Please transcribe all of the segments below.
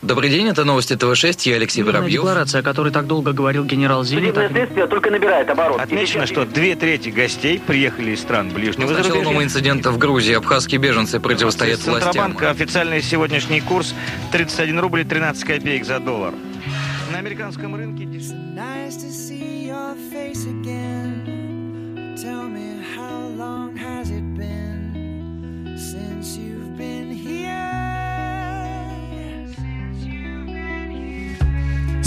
Добрый день, это новости ТВ-6, я Алексей Мирная Воробьев. декларация, о которой так долго говорил генерал Зенит. Судебное следствие только набирает оборот. Отмечено, что две трети гостей приехали из стран ближнего началом зарубежья. инцидента в Грузии абхазские беженцы противостоят властям. Центробанка официальный сегодняшний курс 31 рубль 13 копеек за доллар. На американском рынке... Nice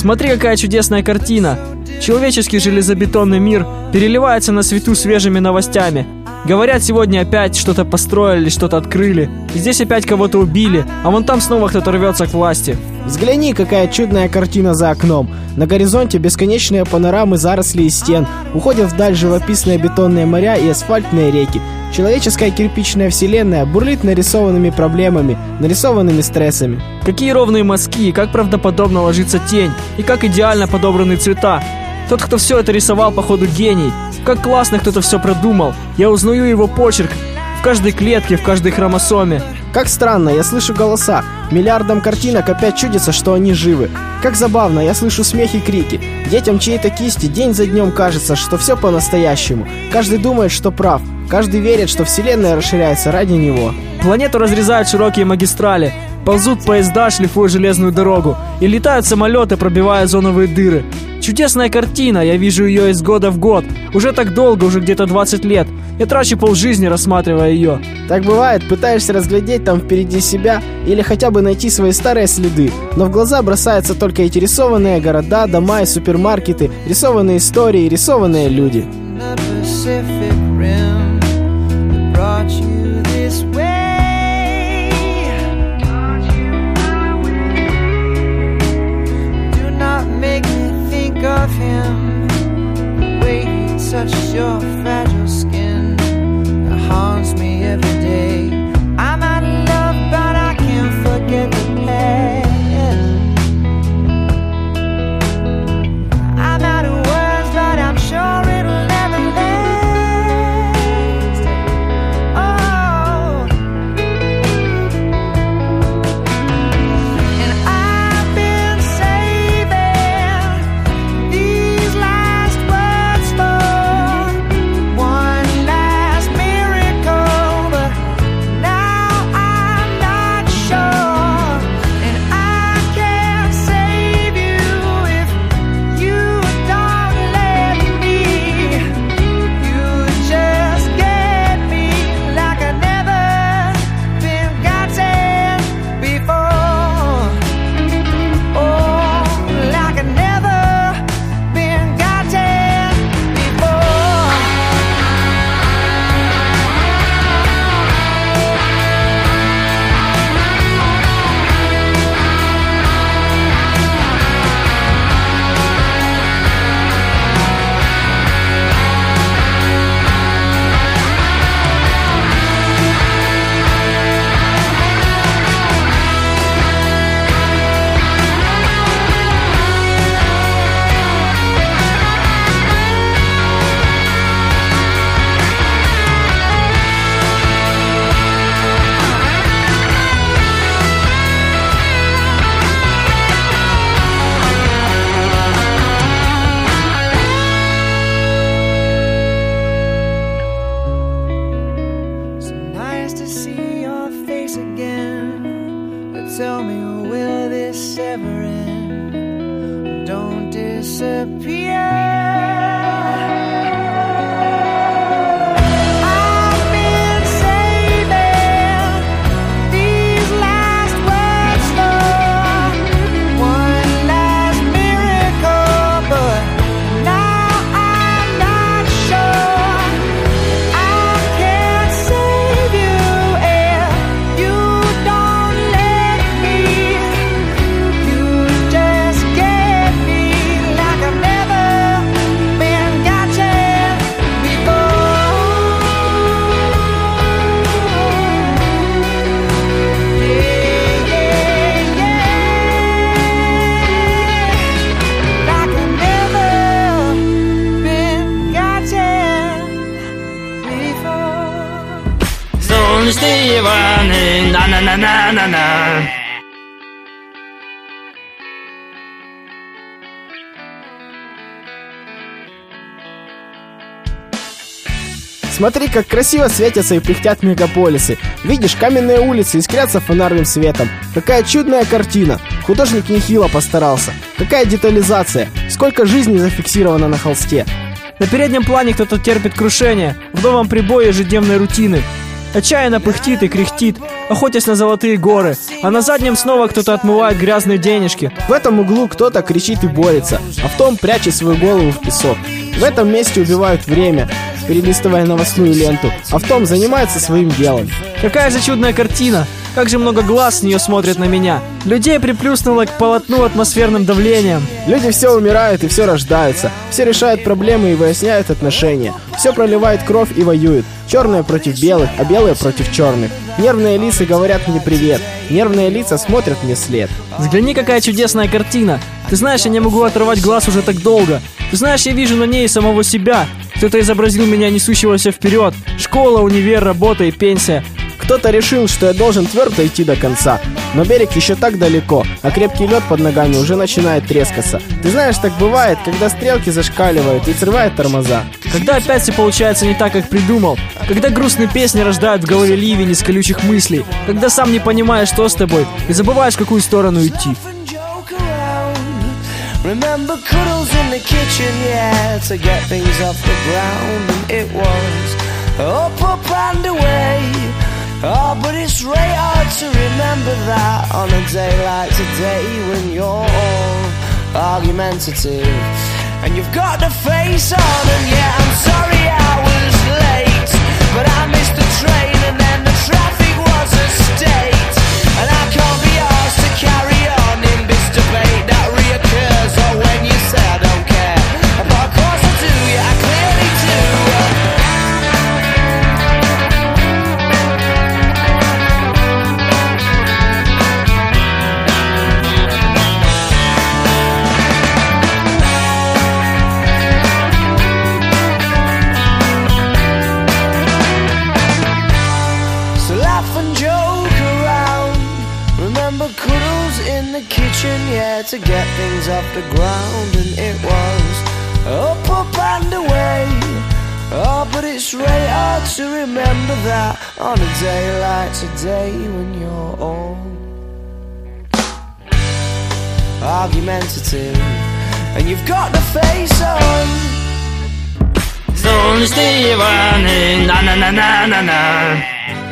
Смотри, какая чудесная картина. Человеческий железобетонный мир переливается на свету свежими новостями. Говорят, сегодня опять что-то построили, что-то открыли. Здесь опять кого-то убили, а вон там снова кто-то рвется к власти. Взгляни, какая чудная картина за окном. На горизонте бесконечные панорамы зарослей и стен. Уходят вдаль живописные бетонные моря и асфальтные реки. Человеческая кирпичная вселенная бурлит нарисованными проблемами, нарисованными стрессами. Какие ровные мазки, как правдоподобно ложится тень, и как идеально подобраны цвета. Тот, кто все это рисовал, походу гений. Как классно кто-то все продумал. Я узнаю его почерк в каждой клетке, в каждой хромосоме. Как странно, я слышу голоса. Миллиардам картинок опять чудится, что они живы. Как забавно, я слышу смех и крики. Детям чьей-то кисти день за днем кажется, что все по-настоящему. Каждый думает, что прав. Каждый верит, что вселенная расширяется ради него. Планету разрезают широкие магистрали, ползут поезда, шлифуя железную дорогу, и летают самолеты, пробивая зоновые дыры. Чудесная картина, я вижу ее из года в год. Уже так долго, уже где-то 20 лет. Я трачу полжизни, рассматривая ее. Так бывает, пытаешься разглядеть там впереди себя или хотя бы найти свои старые следы, но в глаза бросаются только эти рисованные города, дома и супермаркеты, рисованные истории, рисованные люди. The Pacific Rim that brought you this way. your face. Звезды Иваны На-на-на-на-на-на Смотри, как красиво светятся и пыхтят мегаполисы. Видишь каменные улицы искрятся фонарным светом. Какая чудная картина. Художник нехило постарался. Какая детализация. Сколько жизни зафиксировано на холсте. На переднем плане кто-то терпит крушение, в новом прибое ежедневной рутины. Отчаянно пыхтит и кряхтит, охотясь на золотые горы, а на заднем снова кто-то отмывает грязные денежки. В этом углу кто-то кричит и борется, а в том прячет свою голову в песок. В этом месте убивают время, перелистывая новостную ленту, а в том занимается своим делом. Какая же чудная картина! Как же много глаз с нее смотрят на меня. Людей приплюснуло к полотну атмосферным давлением. Люди все умирают и все рождаются. Все решают проблемы и выясняют отношения. Все проливает кровь и воюет. Черные против белых, а белые против черных. Нервные лица говорят мне привет. Нервные лица смотрят мне след. Взгляни, какая чудесная картина. Ты знаешь, я не могу оторвать глаз уже так долго. Ты знаешь, я вижу на ней самого себя. Кто-то изобразил меня несущегося вперед. Школа, универ, работа и пенсия. Кто-то решил, что я должен твердо идти до конца. Но берег еще так далеко, а крепкий лед под ногами уже начинает трескаться. Ты знаешь, так бывает, когда стрелки зашкаливают и срывают тормоза. Когда опять все получается не так, как придумал. Когда грустные песни рождают в голове ливень из колючих мыслей. Когда сам не понимаешь, что с тобой, и забываешь, в какую сторону идти. Remember cuddles in the kitchen, yeah, to get things off the ground, and it was up, up and away. Oh, but it's really hard to remember that on a day like today when you're all argumentative and you've got the face on. And yeah, I'm sorry I was late, but I that on a day like today when you're all argumentative and you've got the face on.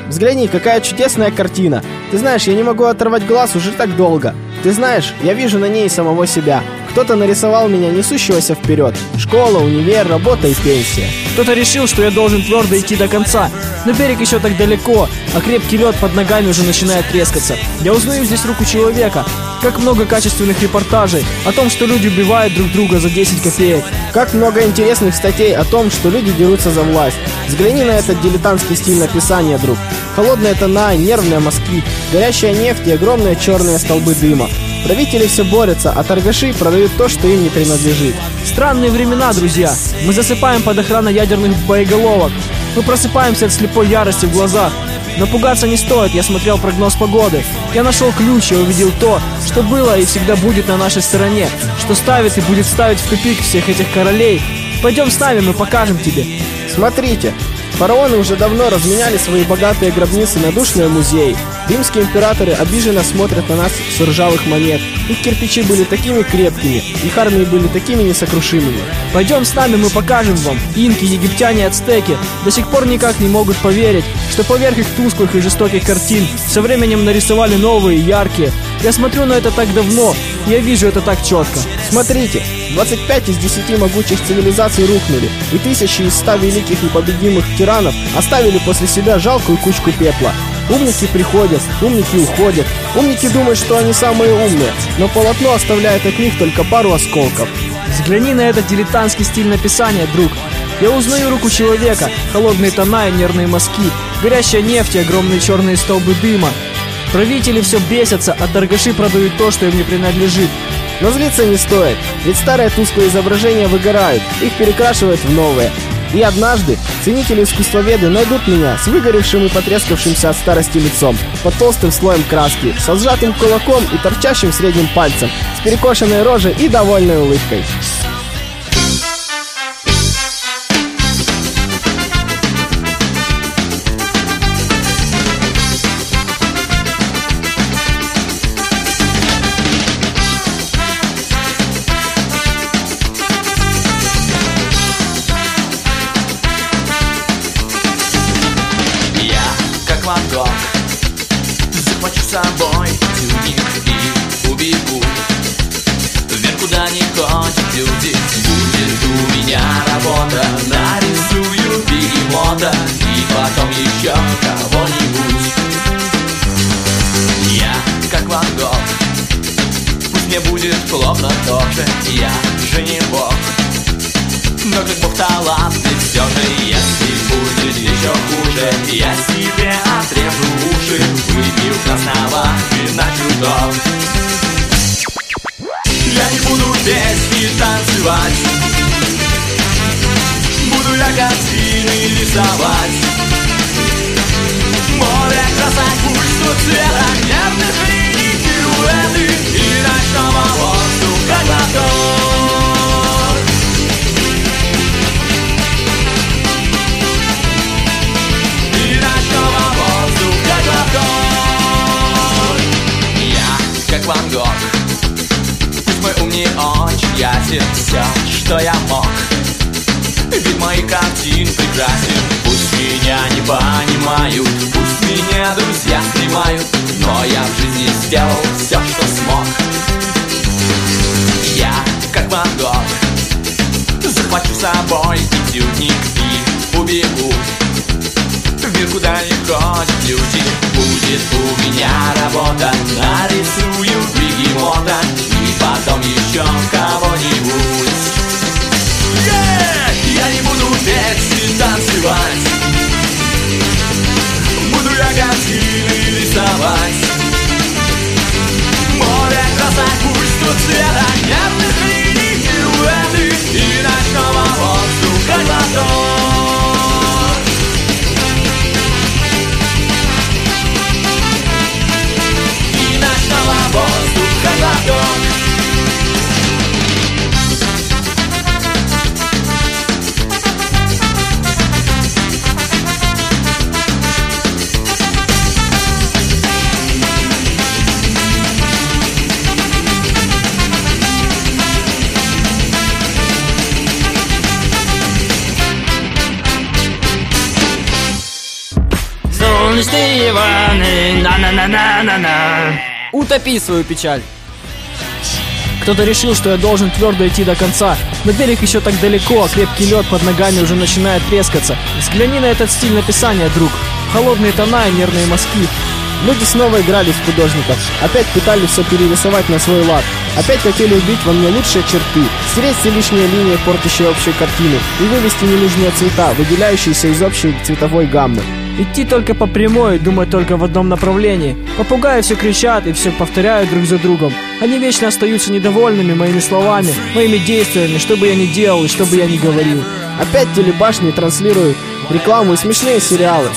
Взгляни, какая чудесная картина. Ты знаешь, я не могу оторвать глаз уже так долго. Ты знаешь, я вижу на ней самого себя. Кто-то нарисовал меня несущегося вперед. Школа, универ, работа и пенсия. Кто-то решил, что я должен твердо идти до конца. Но берег еще так далеко, а крепкий лед под ногами уже начинает трескаться. Я узнаю здесь руку человека. Как много качественных репортажей о том, что люди убивают друг друга за 10 копеек. Как много интересных статей о том, что люди дерутся за власть. Взгляни на этот дилетантский стиль написания, друг. Холодная тона, нервные мазки, горящая нефть и огромные черные столбы дыма. Правители все борются, а торгаши продают то, что им не принадлежит. Странные времена, друзья. Мы засыпаем под охраной ядерных боеголовок. Мы просыпаемся от слепой ярости в глазах. Но пугаться не стоит, я смотрел прогноз погоды. Я нашел ключ и увидел то, что было и всегда будет на нашей стороне, что ставит и будет ставить в тупик всех этих королей. Пойдем с нами, мы покажем тебе. Смотрите, фараоны уже давно разменяли свои богатые гробницы на душные музеи. Римские императоры обиженно смотрят на нас с ржавых монет. Их кирпичи были такими крепкими, их армии были такими несокрушимыми. Пойдем с нами, мы покажем вам. Инки, египтяне, ацтеки до сих пор никак не могут поверить, что поверх их тусклых и жестоких картин со временем нарисовали новые, яркие. Я смотрю на это так давно, и я вижу это так четко. Смотрите, 25 из 10 могучих цивилизаций рухнули, и тысячи из 100 великих непобедимых тиранов оставили после себя жалкую кучку пепла. Умники приходят, умники уходят. Умники думают, что они самые умные, но полотно оставляет от них только пару осколков. Взгляни на этот дилетантский стиль написания, друг. Я узнаю руку человека, холодные тона и нервные мазки, горящая нефть и огромные черные столбы дыма. Правители все бесятся, а торгаши продают то, что им не принадлежит. Но злиться не стоит, ведь старые тусклые изображения выгорают, их перекрашивают в новые. И однажды ценители-искусствоведы найдут меня с выгоревшим и потрескавшимся от старости лицом, под толстым слоем краски, со сжатым кулаком и торчащим средним пальцем, с перекошенной рожей и довольной улыбкой. захвачу с собой Тюбик и убегу Вверх куда не ходит люди Будет у меня работа Нарисую бегемота И потом еще кого-нибудь Я как Ван Пусть мне будет плохо тоже Я же не бог Но как бог талантлив все же Если еще хуже Я себе отрежу уши. Выпью красного вина чуток Я не буду петь и танцевать. Буду я картины рисовать ясен Все, что я мог. Вид моих картин прекрасен Пусть меня не понимают Пусть меня друзья снимают Но я в жизни сделал все, что смог. Я, как Ван Гог Захвачу с собой этюдник и убегу. В мир, куда не ходят люди Будет у меня работа. Нарисую бегемота потом еще кого-нибудь Yeah! Я не буду петь и танцевать Буду я картины рисовать Море красок пусть тут цвета Нервных линий пируэты И ночного воздуха глоток на-на-на-на-на-на. Утопи свою печаль. Кто-то решил, что я должен твердо идти до конца. Но берег еще так далеко, а крепкий лед под ногами уже начинает трескаться. Взгляни на этот стиль написания, друг. Холодные тона и нервные мазки. Люди снова играли в художников. Опять пытались все перерисовать на свой лад. Опять хотели убить во мне лучшие черты, стереть все лишние линии, портящие общую картину, и вывести ненужные цвета, выделяющиеся из общей цветовой гаммы. Идти только по прямой, думать только в одном направлении. Попугаи все кричат и все повторяют друг за другом. Они вечно остаются недовольными моими словами, моими действиями, что бы я ни делал и что бы я ни говорил. Опять телебашни транслируют рекламу и смешные сериалы.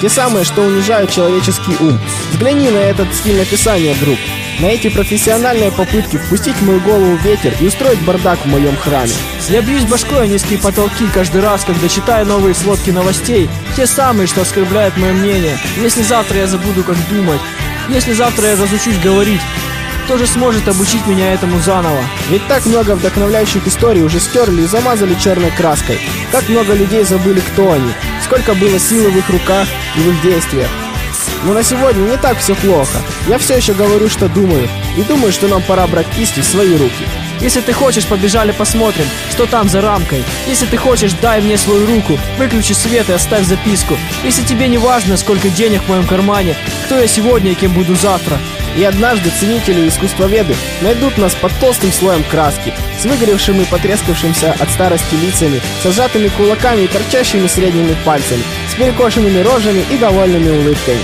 Те самые, что унижают человеческий ум. Взгляни на этот стиль написания, друг. На эти профессиональные попытки впустить в мою голову ветер и устроить бардак в моем храме. Я бьюсь башкой о низкие потолки каждый раз, когда читаю новые сводки новостей. Те самые, что оскорбляют мое мнение. Если завтра я забуду, как думать. Если завтра я разучусь говорить. Кто же сможет обучить меня этому заново? Ведь так много вдохновляющих историй уже стерли и замазали черной краской. Как много людей забыли, кто они. Сколько было силы в их руках и в их действиях. Но на сегодня не так все плохо. Я все еще говорю, что думаю. И думаю, что нам пора брать кисти в свои руки. Если ты хочешь, побежали посмотрим, что там за рамкой. Если ты хочешь, дай мне свою руку, выключи свет и оставь записку. Если тебе не важно, сколько денег в моем кармане, кто я сегодня и кем буду завтра. И однажды ценители и искусствоведы найдут нас под толстым слоем краски, с выгоревшими и потрескавшимся от старости лицами, с сжатыми кулаками и торчащими средними пальцами, с перекошенными рожами и довольными улыбками.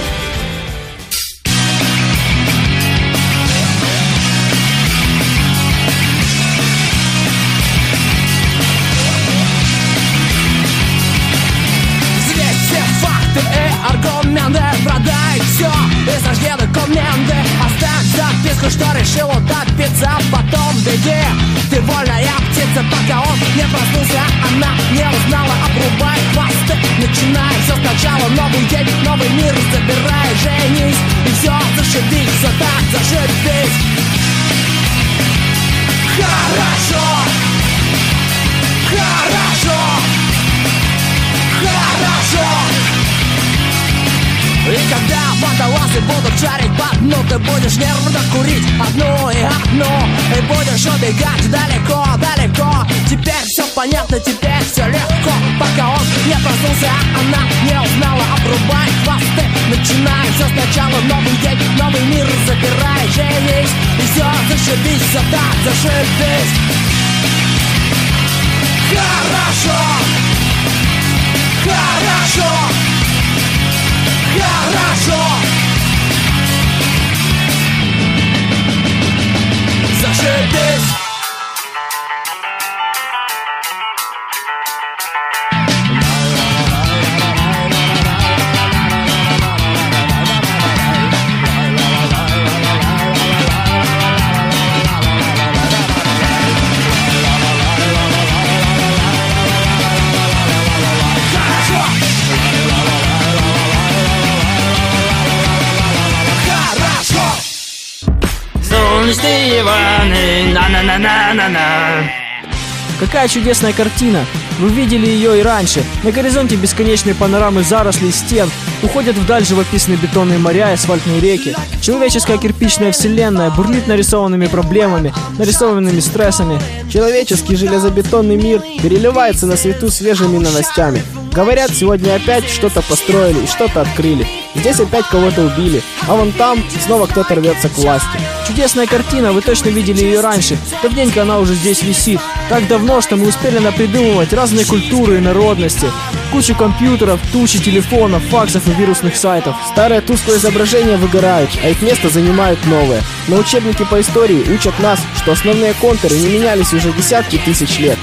Записку, что решил утопиться Потом беги, ты вольная птица Пока он не проснулся, она не узнала Обрубай хвосты, начинай все сначала Новый день, новый мир, забирай, женись И все, зашибись, все так, зашибись. Хорошо водолазы будут жарить по дну Ты будешь нервно курить. Одну и одну И будешь убегать далеко, далеко. Теперь все понятно, теперь все легко. Пока он не проснулся, она не узнала Обрубай хвосты, начинай все сначала Новый день, новый мир, забирай, женись И все, зашибись, все так, зашибись. Хорошо Хорошо Хорошо Солнечные Иваны, на-на-на-на-на-на. Какая чудесная картина! Вы видели ее и раньше. На горизонте бесконечные панорамы зарослей стен, уходят вдаль живописные бетонные моря и асфальтные реки. Человеческая кирпичная вселенная бурлит нарисованными проблемами, нарисованными стрессами. Человеческий железобетонный мир переливается на свету свежими новостями. Говорят, сегодня опять что-то построили и что-то открыли. Здесь опять кого-то убили, а вон там снова кто-то рвется к власти. Чудесная картина, вы точно видели ее раньше. Давненько она уже здесь висит. Так давно, что мы успели напридумывать разные культуры и народности. Кучу компьютеров, тучи телефонов, факсов и вирусных сайтов. Старые тусклые изображения выгорают, а их место занимают новые. Но учебники по истории учат нас, что основные контуры не менялись уже десятки тысяч лет.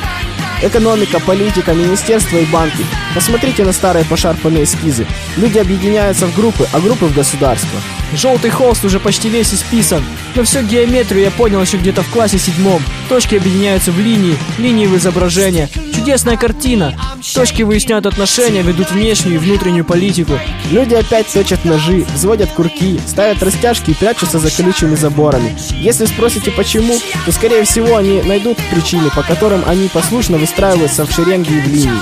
Экономика, политика, министерства и банки. Посмотрите на старые пошарпанные эскизы. Люди объединяются в группы, а группы в государства. Желтый холст уже почти весь исписан. Но всю геометрию я понял еще где-то в классе седьмом. Точки объединяются в линии, линии в изображение. Чудесная картина. Точки выясняют отношения, ведут внешнюю и внутреннюю политику. Люди опять точат ножи, взводят курки, ставят растяжки и прячутся за колючими заборами. Если спросите почему, то скорее всего они найдут причины, по которым они послушно выстраиваются в шеренги и в линии.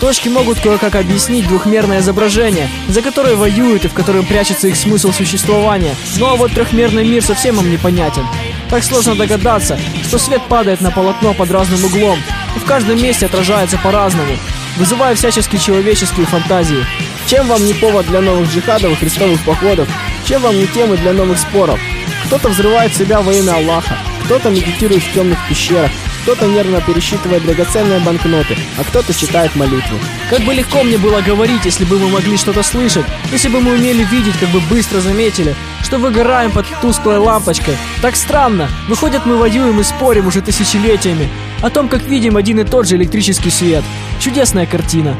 Точки могут кое-как объяснить двухмерное изображение, за которое воюют и в котором прячется их смысл существования. Ну а вот трехмерный мир совсем им непонятен. Так сложно догадаться, что свет падает на полотно под разным углом, и в каждом месте отражается по-разному, вызывая всяческие человеческие фантазии. Чем вам не повод для новых джихадов и христовых походов? Чем вам не темы для новых споров? Кто-то взрывает себя во имя Аллаха, кто-то медитирует в темных пещерах, кто-то нервно пересчитывает драгоценные банкноты, а кто-то читает молитву. Как бы легко мне было говорить, если бы мы могли что-то слышать, если бы мы умели видеть, как бы быстро заметили, что выгораем под тусклой лампочкой. Так странно. Выходит, мы воюем и спорим уже тысячелетиями о том, как видим один и тот же электрический свет. Чудесная картина.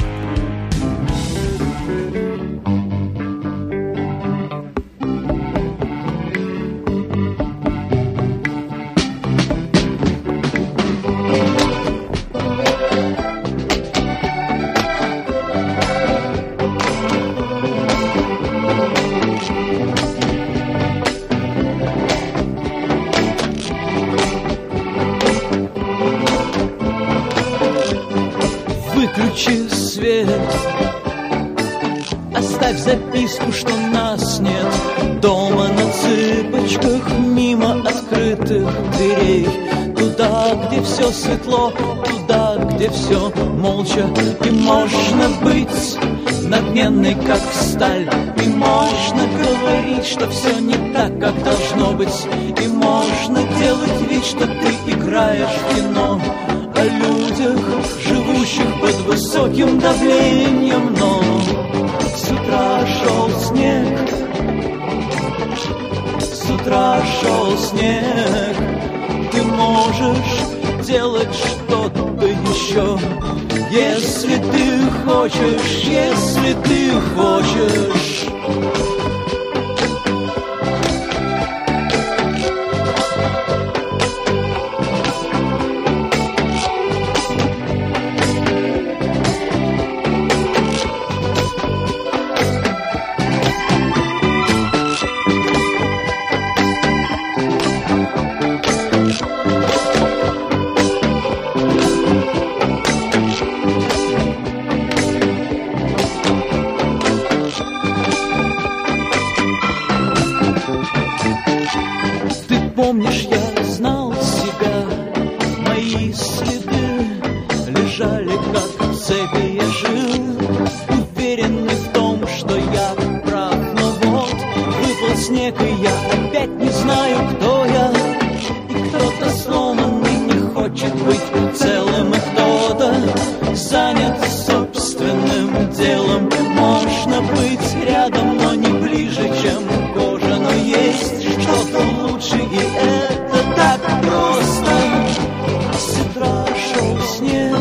Светло Туда, где все молча. И можно быть надменной, как сталь. И можно говорить, что все не так, как должно быть. И можно делать вид, что ты играешь в кино. О людях, живущих под высоким давлением Но с утра шел снег. С утра шел снег. Ты можешь делать что-то еще Если ты хочешь, если ты хочешь Можно быть рядом, но не ближе, чем кожа. Но есть что-то лучше, и это так просто. С утра шел снег.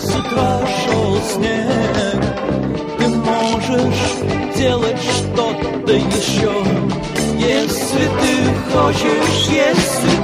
С утра шел снег. Ты можешь делать что-то еще. Если ты хочешь, если